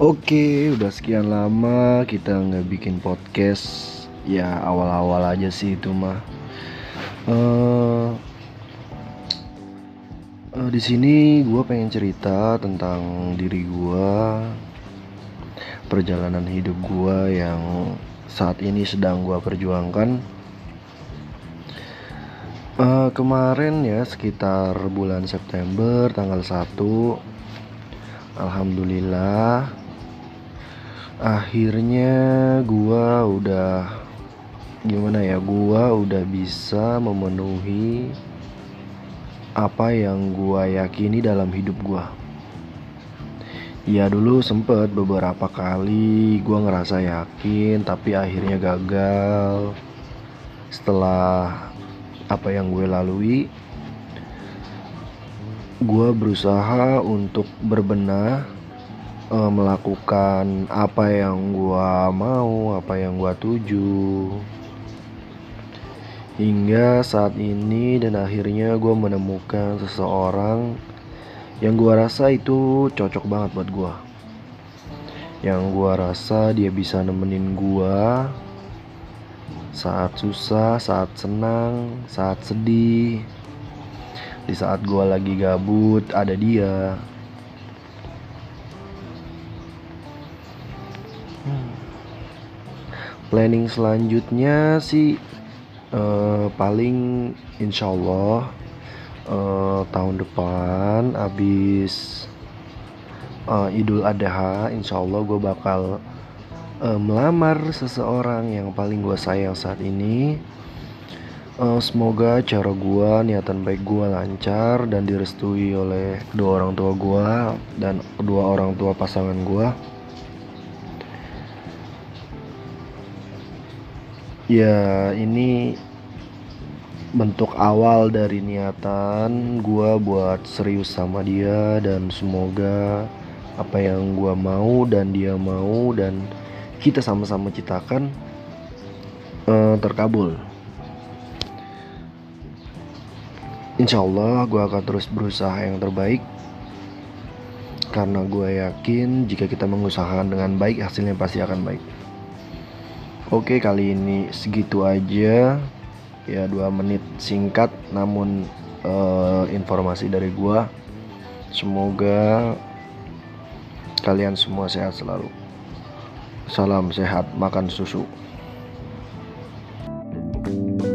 Oke, udah sekian lama kita nggak bikin podcast. Ya awal-awal aja sih itu mah. Eh, eh, di sini gue pengen cerita tentang diri gue, perjalanan hidup gue yang saat ini sedang gue perjuangkan. Eh, kemarin ya sekitar bulan September tanggal 1 Alhamdulillah akhirnya gua udah gimana ya gua udah bisa memenuhi apa yang gua yakini dalam hidup gua. Ya dulu sempet beberapa kali gua ngerasa yakin tapi akhirnya gagal. Setelah apa yang gue lalui gue berusaha untuk berbenah uh, melakukan apa yang gue mau apa yang gue tuju hingga saat ini dan akhirnya gue menemukan seseorang yang gue rasa itu cocok banget buat gue yang gue rasa dia bisa nemenin gue saat susah, saat senang, saat sedih. Di saat gue lagi gabut, ada dia. Planning selanjutnya sih uh, paling insya Allah uh, tahun depan abis uh, Idul Adha, insya Allah gue bakal uh, melamar seseorang yang paling gue sayang saat ini. Uh, semoga cara gue niatan baik gue lancar dan direstui oleh kedua orang tua gue dan kedua orang tua pasangan gue ya ini bentuk awal dari niatan gue buat serius sama dia dan semoga apa yang gue mau dan dia mau dan kita sama-sama ciptakan uh, terkabul. Insya Allah gue akan terus berusaha yang terbaik karena gue yakin jika kita mengusahakan dengan baik hasilnya pasti akan baik. Oke kali ini segitu aja. Ya dua menit singkat namun uh, informasi dari gua. Semoga kalian semua sehat selalu. Salam sehat makan susu. thank you